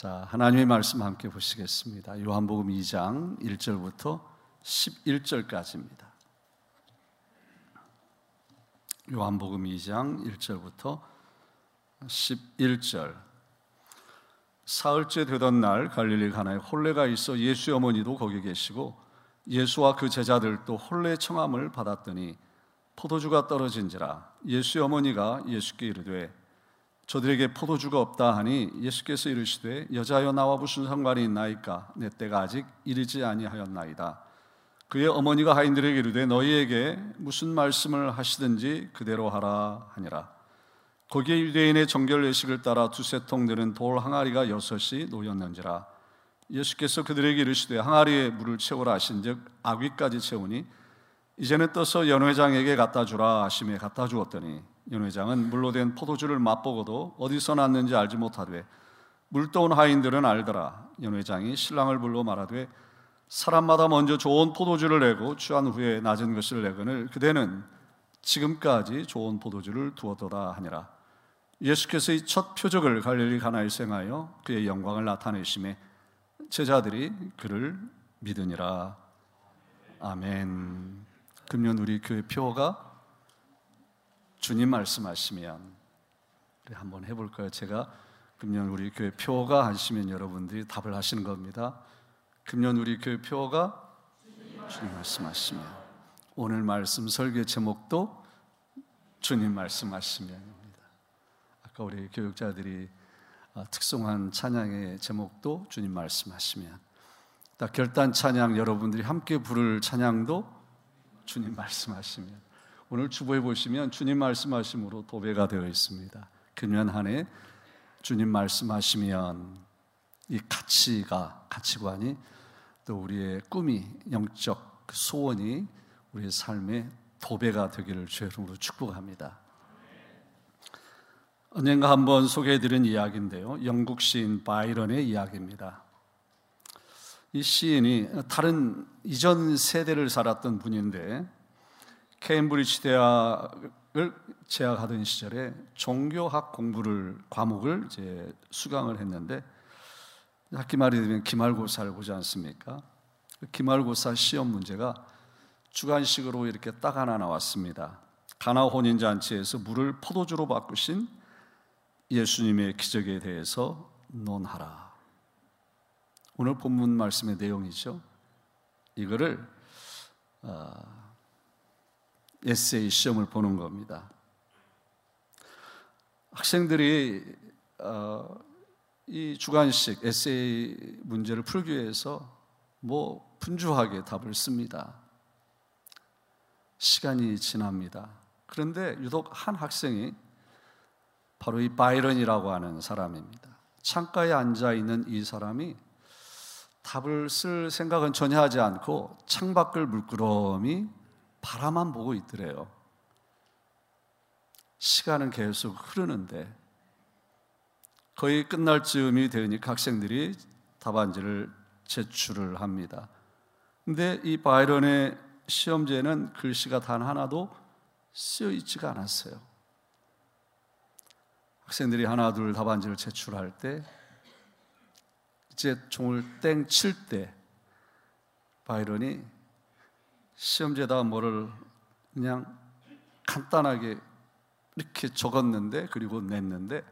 자, 하나님의 말씀 함께 보시겠습니다. 요한복음 2장 1절부터 11절까지입니다. 요한복음 2장 1절부터 11절. 사흘째 되던 날 갈릴리 가나에 홀레가 있어 예수의 어머니도 거기 계시고 예수와 그 제자들도 홀레 청함을 받았더니 포도주가 떨어진지라 예수의 어머니가 예수께 이르되 저들에게 포도주가 없다 하니 예수께서 이르시되 여자여 나와 무슨 상관이 있나이까? 내 때가 아직 이르지 아니하였나이다. 그의 어머니가 하인들에게 이르되 너희에게 무슨 말씀을 하시든지 그대로 하라 하니라. 거기에 유대인의 정결 예식을 따라 두세 통 되는 돌 항아리가 여섯이 놓였는지라. 예수께서 그들에게 이르시되 항아리에 물을 채우라 하신즉 아귀까지 채우니 이제는 떠서 연회장에게 갖다 주라 하심에 갖다 주었더니 연회장은 물로 된 포도주를 맛보고도 어디서 났는지 알지 못하되 물떠온 하인들은 알더라. 연회장이 신랑을 불러 말하되 사람마다 먼저 좋은 포도주를 내고 취한 후에 낮은 것을 내거늘 그대는 지금까지 좋은 포도주를 두었도다 하니라. 예수께서 이첫 표적을 갈릴리 가나에 생하여 그의 영광을 나타내심에 제자들이 그를 믿으니라. 아멘. 금년 우리 교회 표가 주님 말씀하시면 한번 해볼까요? 제가 금년 우리 교회 표가 하시면 여러분들이 답을 하시는 겁니다. 금년 우리 교회 표가 주님 말씀하시면 오늘 말씀 설교 제목도 주님 말씀하시면입니다. 아까 우리 교육자들이 아, 특송한 찬양의 제목도 주님 말씀하시면 결단 찬양 여러분들이 함께 부를 찬양도 주님 말씀하시면 오늘 주보에 보시면 주님 말씀하심으로 도배가 되어 있습니다. 금년 한 해 주님 말씀하시면 이 가치가 가치관이 또 우리의 꿈이 영적 소원이 우리의 삶의 도배가 되기를 주의 이름으로 축복합니다. 언젠가 한번 소개해드린 이야기인데요. 영국 시인 바이런의 이야기입니다. 이 시인이 다른 이전 세대를 살았던 분인데 케임브리지 대학을 재학하던 시절에 종교학 공부를 과목을 이제 수강을 했는데 학기 말이 되면 기말고사를 보지 않습니까? 그 기말고사 시험 문제가 주관식으로 이렇게 딱 하나 나왔습니다. 가나 혼인 잔치에서 물을 포도주로 바꾸신 예수님의 기적에 대해서 논하라. 오늘 본문 말씀의 내용이죠. 이거를 어, 에세이 시험을 보는 겁니다. 학생들이 어, 이 주관식 에세이 문제를 풀기 위해서 뭐 분주하게 답을 씁니다. 시간이 지납니다. 그런데 유독 한 학생이 바로 이 바이런이라고 하는 사람입니다. 창가에 앉아 있는 이 사람이 답을 쓸 생각은 전혀 하지 않고 창밖을 물끄러미 바라만 보고 있더래요. 시간은 계속 흐르는데 거의 끝날 즈음이 되니까 학생들이 답안지를 제출을 합니다. 근데 이 바이런의 시험지에는 글씨가 단 하나도 쓰여 있지가 않았어요. 학생들이 하나 둘 답안지를 제출할 때 이제 종을 땡 칠 때 바이런이 시험지에다가 뭐를 그냥 간단하게 이렇게 적었는데 그리고 냈는데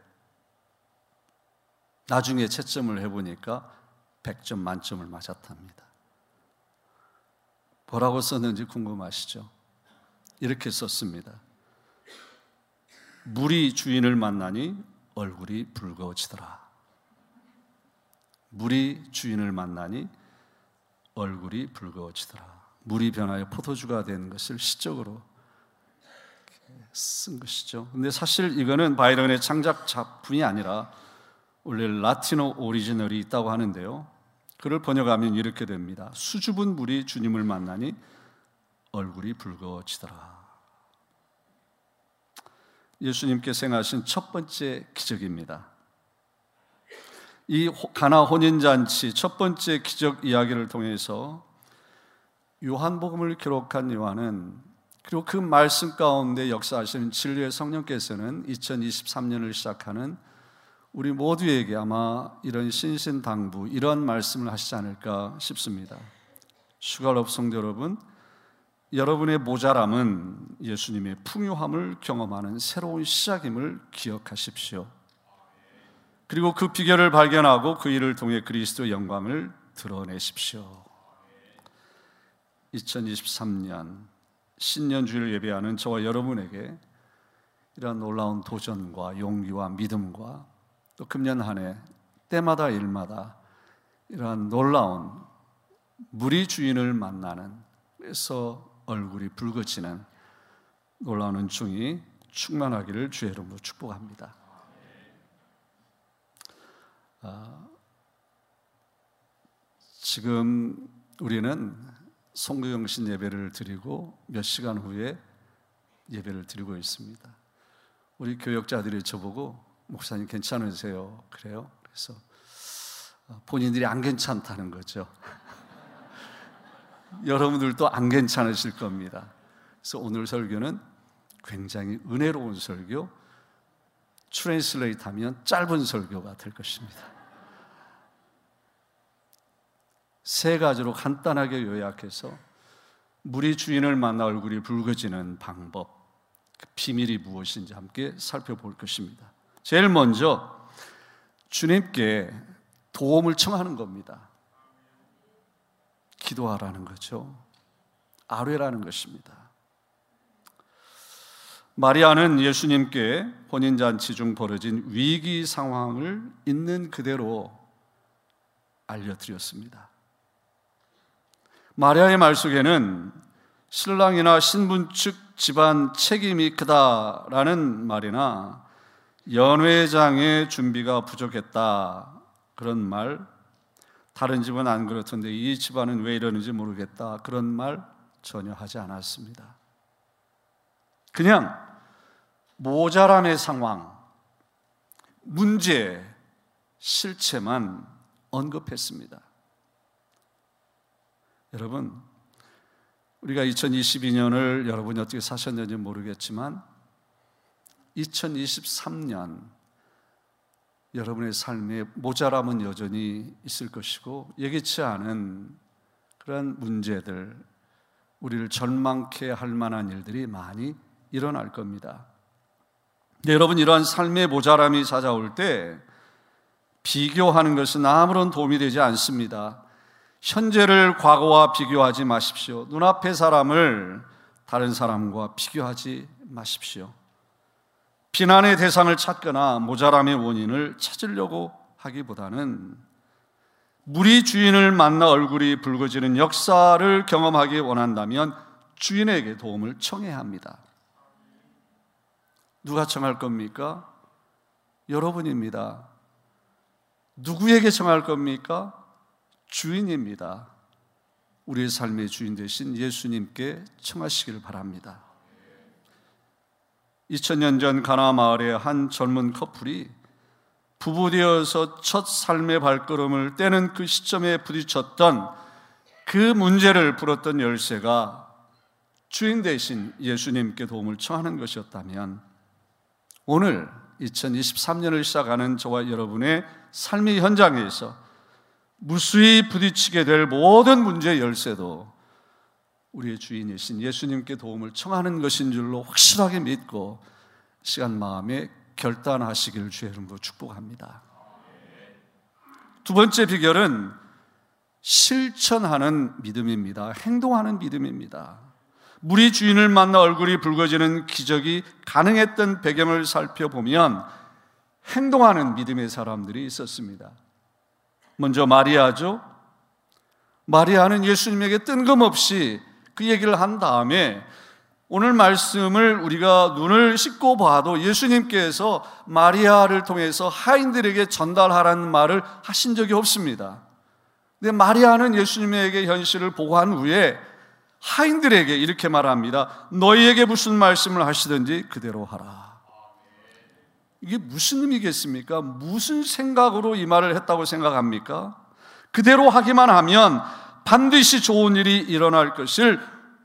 나중에 채점을 해보니까 100점 만점을 맞았답니다. 뭐라고 썼는지 궁금하시죠? 이렇게 썼습니다. 물이 주인을 만나니 얼굴이 붉어지더라. 물이 주인을 만나니 얼굴이 붉어지더라. 물이 변하여 포도주가 된 것을 시적으로 쓴 것이죠. 근데 사실 이거는 바이런의 창작 작품이 아니라 원래 라틴어 오리지널이 있다고 하는데요. 그를 번역하면 이렇게 됩니다. 수줍은 물이 주님을 만나니 얼굴이 붉어지더라. 예수님께서 행하신 첫 번째 기적입니다. 이 가나 혼인잔치 첫 번째 기적 이야기를 통해서 요한복음을 기록한 요한은 그리고 그 말씀 가운데 역사하시는 진리의 성령께서는 2023년을 시작하는 우리 모두에게 아마 이런 신신당부, 이런 말씀을 하시지 않을까 싶습니다. 슈갈업 성도 여러분, 여러분의 모자람은 예수님의 풍요함을 경험하는 새로운 시작임을 기억하십시오. 그리고 그 비결을 발견하고 그 일을 통해 그리스도 영광을 드러내십시오. 2023년 신년주일 예배하는 저와 여러분에게 이런 놀라운 도전과 용기와 믿음과 또 금년 한 해 때마다 일마다 이러한 놀라운 무리 주인을 만나는 그래서 얼굴이 붉어지는 놀라운 은총이 충만하기를 주의 이름으로 축복합니다. 아, 지금 우리는 송교영신 예배를 드리고 몇 시간 후에 예배를 드리고 있습니다. 우리 교역자들이 저보고 목사님 괜찮으세요? 그래요? 그래서 어, 본인들이 안 괜찮다는 거죠. 여러분들도 안 괜찮으실 겁니다. 그래서 오늘 설교는 굉장히 은혜로운 설교, 트랜슬레이트 하면 짧은 설교가 될 것입니다. 세 가지로 간단하게 요약해서 물이 주인을 만나 얼굴이 붉어지는 방법, 그 비밀이 무엇인지 함께 살펴볼 것입니다. 제일 먼저 주님께 도움을 청하는 겁니다. 기도하라는 거죠. 아뢰라는 것입니다. 마리아는 예수님께 혼인 잔치 중 벌어진 위기 상황을 있는 그대로 알려드렸습니다. 마리아의 말 속에는 신랑이나 신분 측 집안 책임이 크다라는 말이나 연회장의 준비가 부족했다. 그런 말. 다른 집은 안 그렇던데 이 집안은 왜 이러는지 모르겠다. 그런 말 전혀 하지 않았습니다. 그냥 모자람의 상황, 문제, 실체만 언급했습니다. 여러분, 우리가 2022년을 여러분이 어떻게 사셨는지 모르겠지만 2023년 여러분의 삶에 모자람은 여전히 있을 것이고 예기치 않은 그런 문제들, 우리를 절망케 할 만한 일들이 많이 일어날 겁니다. 여러분 이러한 삶의 모자람이 찾아올 때 비교하는 것은 아무런 도움이 되지 않습니다. 현재를 과거와 비교하지 마십시오. 눈앞의 사람을 다른 사람과 비교하지 마십시오. 비난의 대상을 찾거나 모자람의 원인을 찾으려고 하기보다는 물이 주인을 만나 얼굴이 붉어지는 역사를 경험하기 원한다면 주인에게 도움을 청해야 합니다. 누가 청할 겁니까? 여러분입니다. 누구에게 청할 겁니까? 주인입니다. 우리의 삶의 주인 되신 예수님께 청하시기를 바랍니다. 2000년 전 가나 마을의 한 젊은 커플이 부부되어서 첫 삶의 발걸음을 떼는 그 시점에 부딪혔던 그 문제를 풀었던 열쇠가 주인 대신 예수님께 도움을 청하는 것이었다면 오늘 2023년을 시작하는 저와 여러분의 삶의 현장에서 무수히 부딪히게 될 모든 문제의 열쇠도 우리의 주인이신 예수님께 도움을 청하는 것인 줄로 확실하게 믿고 시간 마음에 결단하시기를 주의 이름으로 축복합니다. 두 번째 비결은 실천하는 믿음입니다. 행동하는 믿음입니다. 물이 주인을 만나 얼굴이 붉어지는 기적이 가능했던 배경을 살펴보면 행동하는 믿음의 사람들이 있었습니다. 먼저 마리아죠. 마리아는 예수님에게 뜬금없이 그 얘기를 한 다음에 오늘 말씀을 우리가 눈을 씻고 봐도 예수님께서 마리아를 통해서 하인들에게 전달하라는 말을 하신 적이 없습니다. 근데 마리아는 예수님에게 현실을 보고한 후에 하인들에게 이렇게 말합니다. 너희에게 무슨 말씀을 하시든지 그대로 하라. 이게 무슨 의미겠습니까? 무슨 생각으로 이 말을 했다고 생각합니까? 그대로 하기만 하면 반드시 좋은 일이 일어날 것을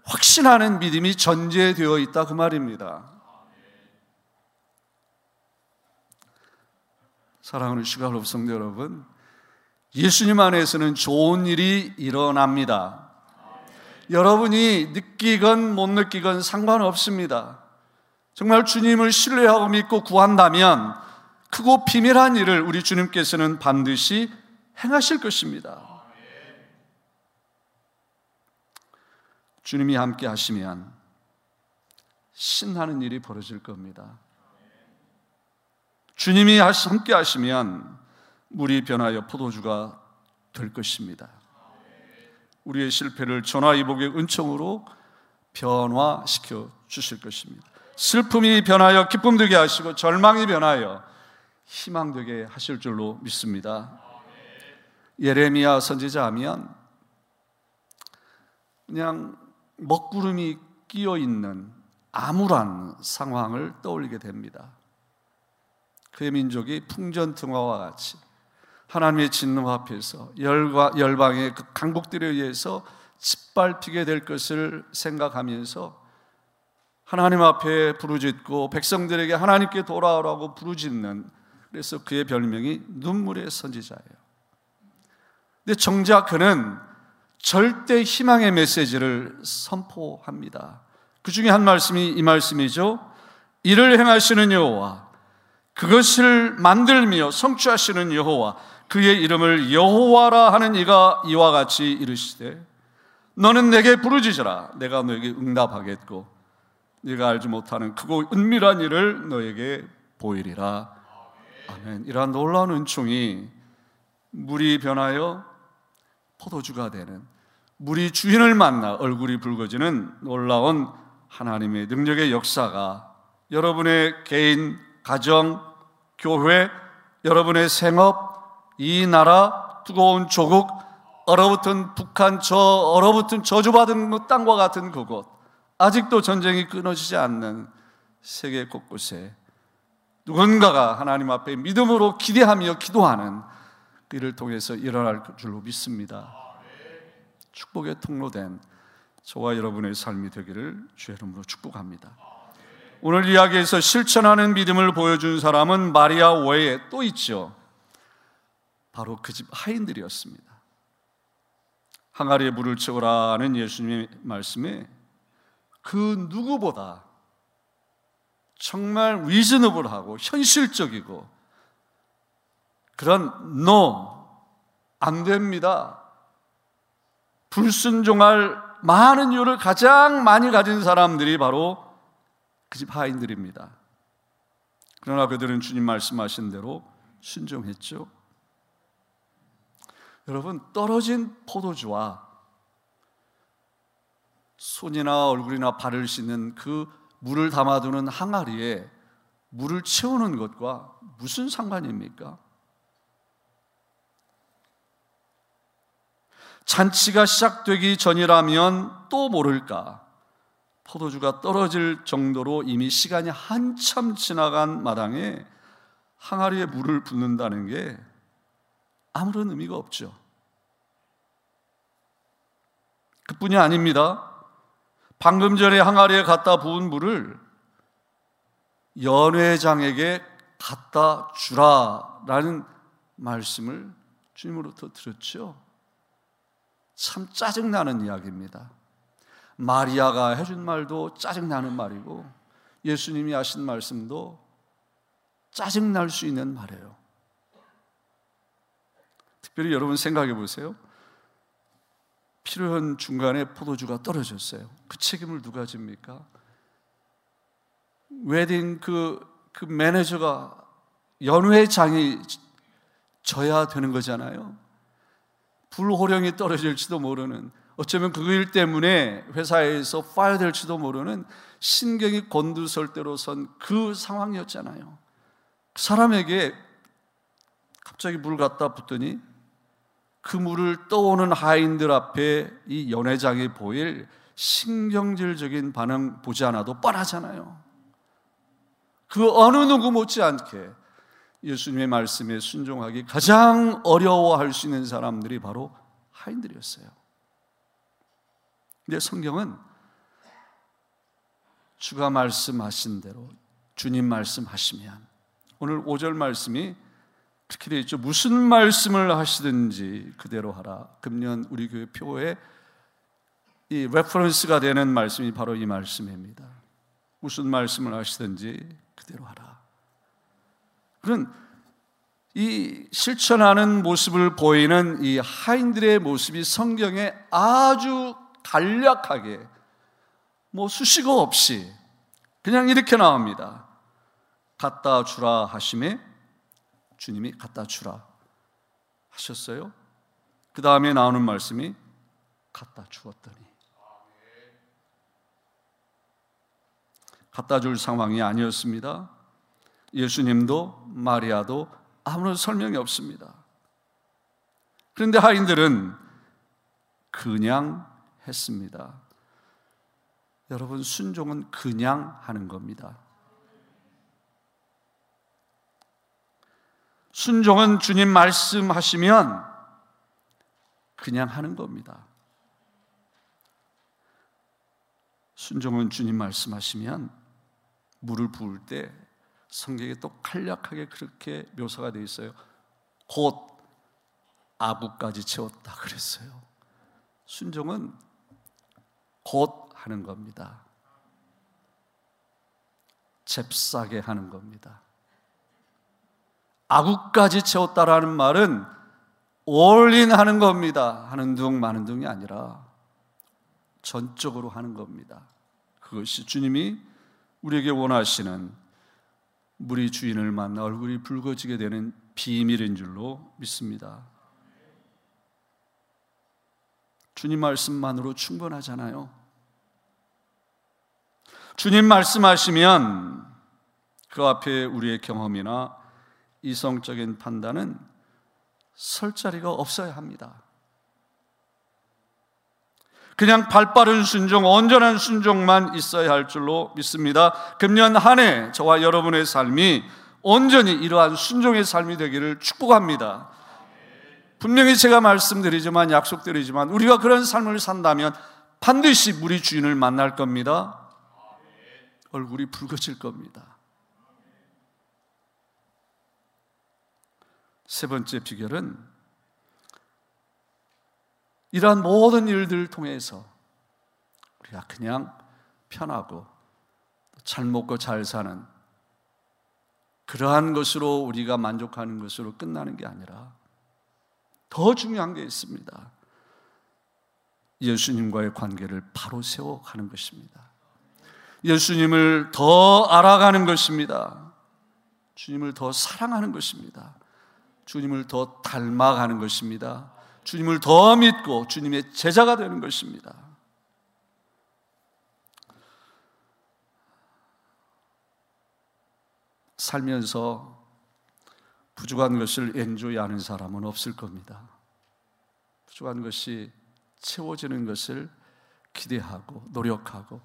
확신하는 믿음이 전제되어 있다 그 말입니다. 사랑하는 슈가롭 성도 여러분, 예수님 안에서는 좋은 일이 일어납니다. 여러분이 느끼건 못 느끼건 상관없습니다. 정말 주님을 신뢰하고 믿고 구한다면 크고 비밀한 일을 우리 주님께서는 반드시 행하실 것입니다. 주님이 함께 하시면 신나는 일이 벌어질 겁니다. 주님이 함께 하시면 물이 변하여 포도주가 될 것입니다. 우리의 실패를 전화이복의 은총으로 변화시켜 주실 것입니다. 슬픔이 변하여 기쁨 되게 하시고 절망이 변하여 희망 되게 하실 줄로 믿습니다. 예레미야 선지자 하면 그냥 먹구름이 끼어 있는 암울한 상황을 떠올리게 됩니다. 그의 민족이 풍전등화와 같이 하나님의 진노 앞에서 열과 열방의 그 강국들에 의해서 짓밟히게 될 것을 생각하면서 하나님 앞에 부르짖고 백성들에게 하나님께 돌아오라고 부르짖는 그래서 그의 별명이 눈물의 선지자예요. 근데 정작 그는 절대 희망의 메시지를 선포합니다. 그 중에 한 말씀이 이 말씀이죠. 이를 행하시는 여호와, 그것을 만들며 성취하시는 여호와, 그의 이름을 여호와라 하는 이가 이와 같이 이르시되, 너는 내게 부르짖으라, 내가 너에게 응답하겠고, 네가 알지 못하는 크고 은밀한 일을 너에게 보이리라. 아멘. 이러한 놀라운 은총이 물이 변하여 포도주가 되는 물이 주인을 만나 얼굴이 붉어지는 놀라운 하나님의 능력의 역사가 여러분의 개인, 가정, 교회, 여러분의 생업, 이 나라, 뜨거운 조국, 얼어붙은 북한, 저 얼어붙은 저주받은 그 땅과 같은 그곳, 아직도 전쟁이 끊어지지 않는 세계 곳곳에 누군가가 하나님 앞에 믿음으로 기대하며 기도하는 그를 통해서 일어날 줄로 믿습니다. 축복의 통로된 저와 여러분의 삶이 되기를 주의 이름으로 축복합니다. 오늘 이야기에서 실천하는 믿음을 보여준 사람은 마리아 외에 또 있죠. 바로 그 집 하인들이었습니다. 항아리에 물을 채우라는 예수님의 말씀에 그 누구보다 정말 리즈너블하고 현실적이고 그런 no 안 됩니다. 불순종할 많은 이유를 가장 많이 가진 사람들이 바로 그 집 하인들입니다. 그러나 그들은 주님 말씀하신 대로 순종했죠. 여러분, 떨어진 포도주와 손이나 얼굴이나 발을 씻는 그 물을 담아두는 항아리에 물을 채우는 것과 무슨 상관입니까? 잔치가 시작되기 전이라면 또 모를까. 포도주가 떨어질 정도로 이미 시간이 한참 지나간 마당에 항아리에 물을 붓는다는 게 아무런 의미가 없죠. 그뿐이 아닙니다. 방금 전에 항아리에 갖다 부은 물을 연회장에게 갖다 주라라는 말씀을 주님으로부터 들었죠. 참 짜증나는 이야기입니다. 마리아가 해준 말도 짜증나는 말이고 예수님이 하신 말씀도 짜증날 수 있는 말이에요. 특별히 여러분 생각해 보세요. 피로연 중간에 포도주가 떨어졌어요. 그 책임을 누가 집니까? 웨딩 그, 그 매니저가 연회장이 져야 되는 거잖아요. 불호령이 떨어질지도 모르는 어쩌면 그 일 때문에 회사에서 fire 될지도 모르는 신경이 곤두설 대로 선 그 상황이었잖아요. 그 사람에게 갑자기 물 갖다 붓더니 그 물을 떠오는 하인들 앞에 이 연회장이 보일 신경질적인 반응 보지 않아도 뻔하잖아요. 그 어느 누구 못지않게 예수님의 말씀에 순종하기 가장 어려워할 수 있는 사람들이 바로 하인들이었어요. 근데 성경은 주가 말씀하신 대로 주님 말씀하시면 오늘 5절 말씀이 그렇게 되어 있죠. 무슨 말씀을 하시든지 그대로 하라. 금년 우리 교회 표어에 이 reference가 되는 말씀이 바로 이 말씀입니다. 무슨 말씀을 하시든지 그대로 하라. 그런 이 실천하는 모습을 보이는 이 하인들의 모습이 성경에 아주 간략하게 뭐 수식어 없이 그냥 이렇게 나옵니다. 갖다 주라 하심에 주님이 갖다 주라 하셨어요. 그 다음에 나오는 말씀이 갖다 주었더니 갖다 줄 상황이 아니었습니다. 예수님도 마리아도 아무런 설명이 없습니다. 그런데 하인들은 그냥 했습니다. 여러분, 순종은 그냥 하는 겁니다. 순종은 주님 말씀하시면 그냥 하는 겁니다. 순종은 주님 말씀하시면 물을 부을 때 성경에 또 간략하게 그렇게 묘사가 되어 있어요. 곧 아부까지 채웠다 그랬어요. 순종은 곧 하는 겁니다. 잽싸게 하는 겁니다. 아구까지 채웠다라는 말은 올인 하는 겁니다. 하는 둥 마는 둥이 아니라 전적으로 하는 겁니다. 그것이 주님이 우리에게 원하시는 물이 주인을 만나 얼굴이 붉어지게 되는 비밀인 줄로 믿습니다. 주님 말씀만으로 충분하잖아요. 주님 말씀하시면 그 앞에 우리의 경험이나 이성적인 판단은 설 자리가 없어야 합니다. 그냥 발 빠른 순종, 온전한 순종만 있어야 할 줄로 믿습니다. 금년 한 해 저와 여러분의 삶이 온전히 이러한 순종의 삶이 되기를 축복합니다. 분명히 제가 말씀드리지만 약속드리지만 우리가 그런 삶을 산다면 반드시 우리 주인을 만날 겁니다. 얼굴이 붉어질 겁니다. 세 번째 비결은 이러한 모든 일들을 통해서 우리가 그냥 편하고 잘 먹고 잘 사는 그러한 것으로 우리가 만족하는 것으로 끝나는 게 아니라 더 중요한 게 있습니다. 예수님과의 관계를 바로 세워가는 것입니다. 예수님을 더 알아가는 것입니다. 주님을 더 사랑하는 것입니다. 주님을 더 닮아가는 것입니다. 주님을 더 믿고 주님의 제자가 되는 것입니다. 살면서 부족한 것을 엔조이하는 사람은 없을 겁니다. 부족한 것이 채워지는 것을 기대하고 노력하고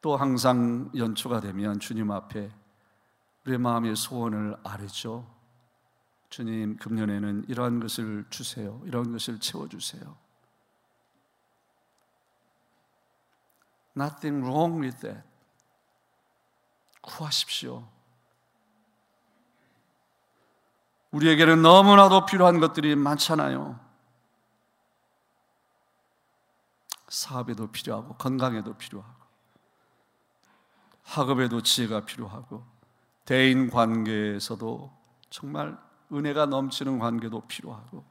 또 항상 연초가 되면 주님 앞에 우리의 마음의 소원을 아뢰죠. 주님, 금년에는 이러한 것을 주세요. 이런 것을 채워주세요. Nothing wrong with that. 구하십시오. 우리에게는 너무나도 필요한 것들이 많잖아요. 사업에도 필요하고, 건강에도 필요하고, 학업에도 지혜가 필요하고, 대인 관계에서도 정말 은혜가 넘치는 관계도 필요하고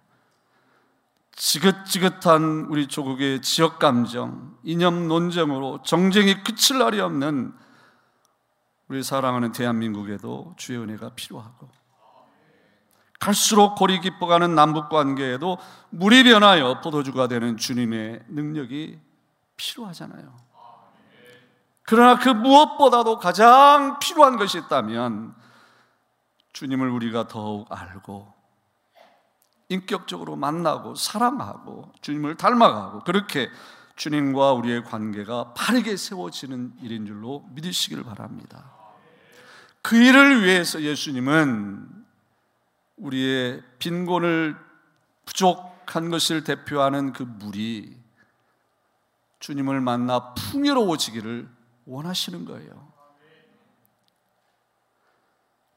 지긋지긋한 우리 조국의 지역 감정, 이념 논쟁으로 정쟁이 그칠 날이 없는 우리 사랑하는 대한민국에도 주의 은혜가 필요하고 갈수록 골이 깊어가는 남북 관계에도 물이 변하여 포도주가 되는 주님의 능력이 필요하잖아요. 그러나 그 무엇보다도 가장 필요한 것이 있다면 주님을 우리가 더욱 알고 인격적으로 만나고 사랑하고 주님을 닮아가고 그렇게 주님과 우리의 관계가 바르게 세워지는 일인 줄로 믿으시기를 바랍니다. 그 일을 위해서 예수님은 우리의 빈곤을 부족한 것을 대표하는 그 물이 주님을 만나 풍요로워지기를 원하시는 거예요.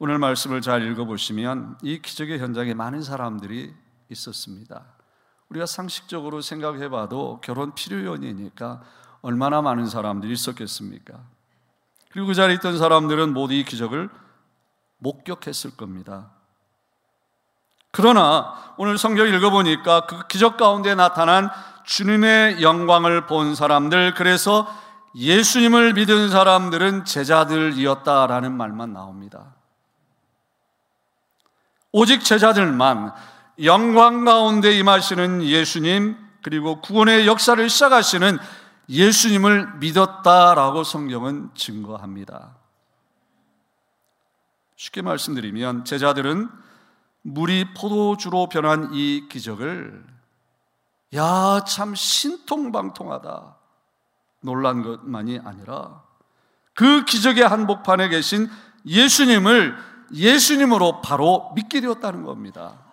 오늘 말씀을 잘 읽어보시면 이 기적의 현장에 많은 사람들이 있었습니다. 우리가 상식적으로 생각해 봐도 결혼 필요연이니까 얼마나 많은 사람들이 있었겠습니까? 그리고 그 자리에 있던 사람들은 모두 이 기적을 목격했을 겁니다. 그러나 오늘 성경 읽어보니까 그 기적 가운데 나타난 주님의 영광을 본 사람들, 그래서 예수님을 믿은 사람들은 제자들이었다라는 말만 나옵니다. 오직 제자들만 영광 가운데 임하시는 예수님, 그리고 구원의 역사를 시작하시는 예수님을 믿었다라고 성경은 증거합니다. 쉽게 말씀드리면 제자들은 물이 포도주로 변한 이 기적을 야, 참 신통방통하다. 놀란 것만이 아니라 그 기적의 한복판에 계신 예수님을 예수님으로 바로 믿게 되었다는 겁니다.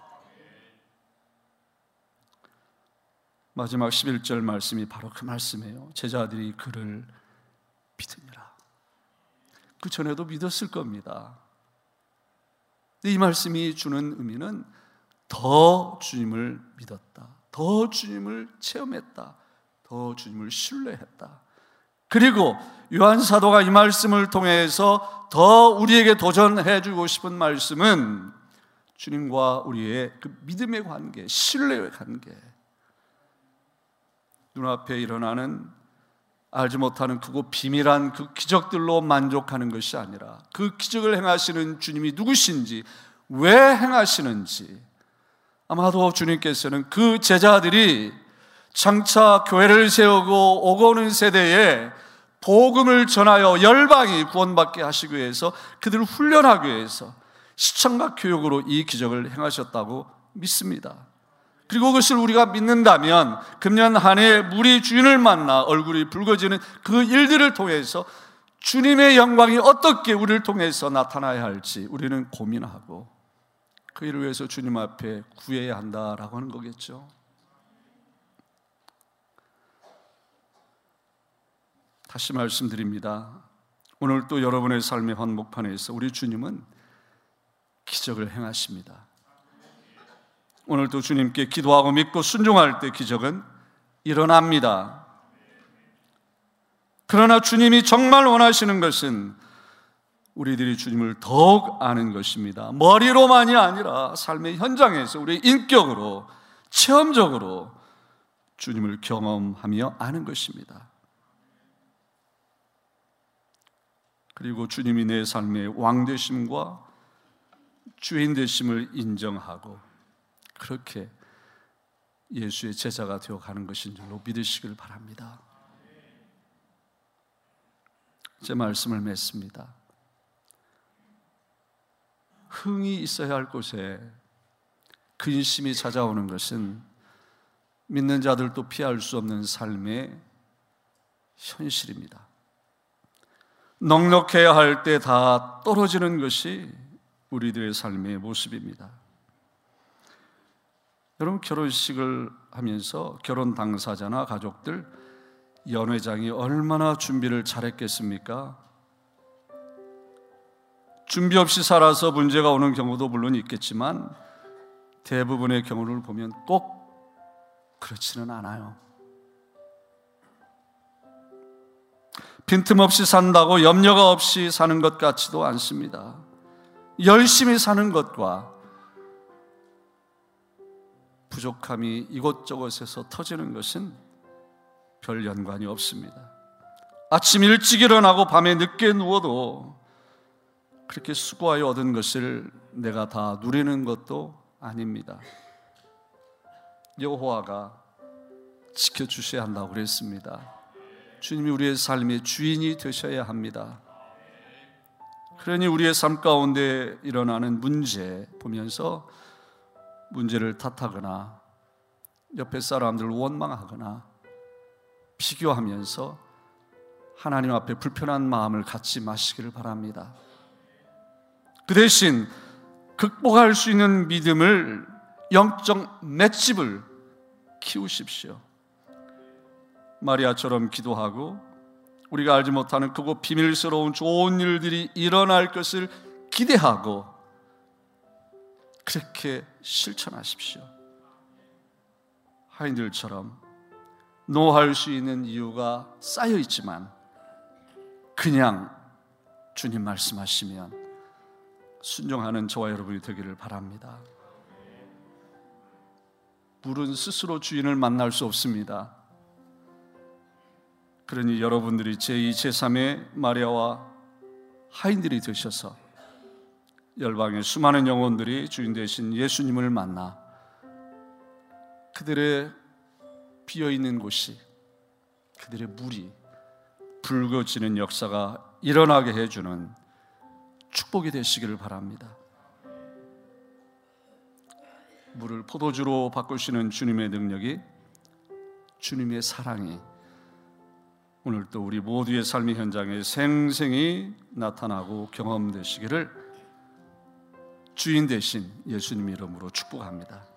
마지막 11절 말씀이 바로 그 말씀이에요. 제자들이 그를 믿으니라. 그 전에도 믿었을 겁니다. 이 말씀이 주는 의미는 더 주님을 믿었다. 더 주님을 체험했다. 더 주님을 신뢰했다. 그리고 요한 사도가 이 말씀을 통해서 더 우리에게 도전해 주고 싶은 말씀은 주님과 우리의 그 믿음의 관계, 신뢰의 관계. 눈앞에 일어나는 알지 못하는 그고 비밀한 그 기적들로 만족하는 것이 아니라 그 기적을 행하시는 주님이 누구신지 왜 행하시는지 아마도 주님께서는 그 제자들이 장차 교회를 세우고 오고 오는 세대에 복음을 전하여 열방이 구원받게 하시기 위해서 그들을 훈련하기 위해서 시청각 교육으로 이 기적을 행하셨다고 믿습니다. 그리고 그것을 우리가 믿는다면 금년 한해 우리 주인을 만나 얼굴이 붉어지는 그 일들을 통해서 주님의 영광이 어떻게 우리를 통해서 나타나야 할지 우리는 고민하고 그 일을 위해서 주님 앞에 구해야 한다라고 하는 거겠죠. 다시 말씀드립니다. 오늘 또 여러분의 삶의 한복판에서 우리 주님은 기적을 행하십니다. 오늘도 주님께 기도하고 믿고 순종할 때 기적은 일어납니다. 그러나 주님이 정말 원하시는 것은 우리들이 주님을 더욱 아는 것입니다. 머리로만이 아니라 삶의 현장에서 우리 인격으로, 체험적으로 주님을 경험하며 아는 것입니다. 그리고 주님이 내 삶의 왕 되심과 주인 되심을 인정하고 그렇게 예수의 제자가 되어 가는 것인 줄로 믿으시길 바랍니다. 제 말씀을 맺습니다. 흥이 있어야 할 곳에 근심이 찾아오는 것은 믿는 자들도 피할 수 없는 삶의 현실입니다. 넉넉해야 할 때 다 떨어지는 것이 우리들의 삶의 모습입니다. 여러분 결혼식을 하면서 결혼 당사자나 가족들 연회장이 얼마나 준비를 잘했겠습니까? 준비 없이 살아서 문제가 오는 경우도 물론 있겠지만 대부분의 경우를 보면 꼭 그렇지는 않아요. 빈틈없이 산다고 염려가 없이 사는 것 같지도 않습니다. 열심히 사는 것과 부족함이 이곳저곳에서 터지는 것은 별 연관이 없습니다. 아침 일찍 일어나고 밤에 늦게 누워도 그렇게 수고하여 얻은 것을 내가 다 누리는 것도 아닙니다. 여호와가 지켜주셔야 한다고 그랬습니다. 주님이 우리의 삶의 주인이 되셔야 합니다. 그러니 우리의 삶 가운데 일어나는 문제 보면서 문제를 탓하거나 옆에 사람들을 원망하거나 비교하면서 하나님 앞에 불편한 마음을 갖지 마시기를 바랍니다. 그 대신 극복할 수 있는 믿음을 영적 맷집을 키우십시오. 마리아처럼 기도하고 우리가 알지 못하는 크고 비밀스러운 좋은 일들이 일어날 것을 기대하고 그렇게 실천하십시오. 하인들처럼 노할 수 있는 이유가 쌓여 있지만 그냥 주님 말씀하시면 순종하는 저와 여러분이 되기를 바랍니다. 물은 스스로 주인을 만날 수 없습니다. 그러니 여러분들이 제2, 제3의 마리아와 하인들이 되셔서 열방의 수많은 영혼들이 주인 되신 예수님을 만나 그들의 비어 있는 곳이 그들의 물이 붉어지는 역사가 일어나게 해주는 축복이 되시기를 바랍니다. 물을 포도주로 바꾸시는 주님의 능력이 주님의 사랑이 오늘 또 우리 모두의 삶의 현장에 생생히 나타나고 경험되시기를 주인 대신 예수님 이름으로 축복합니다.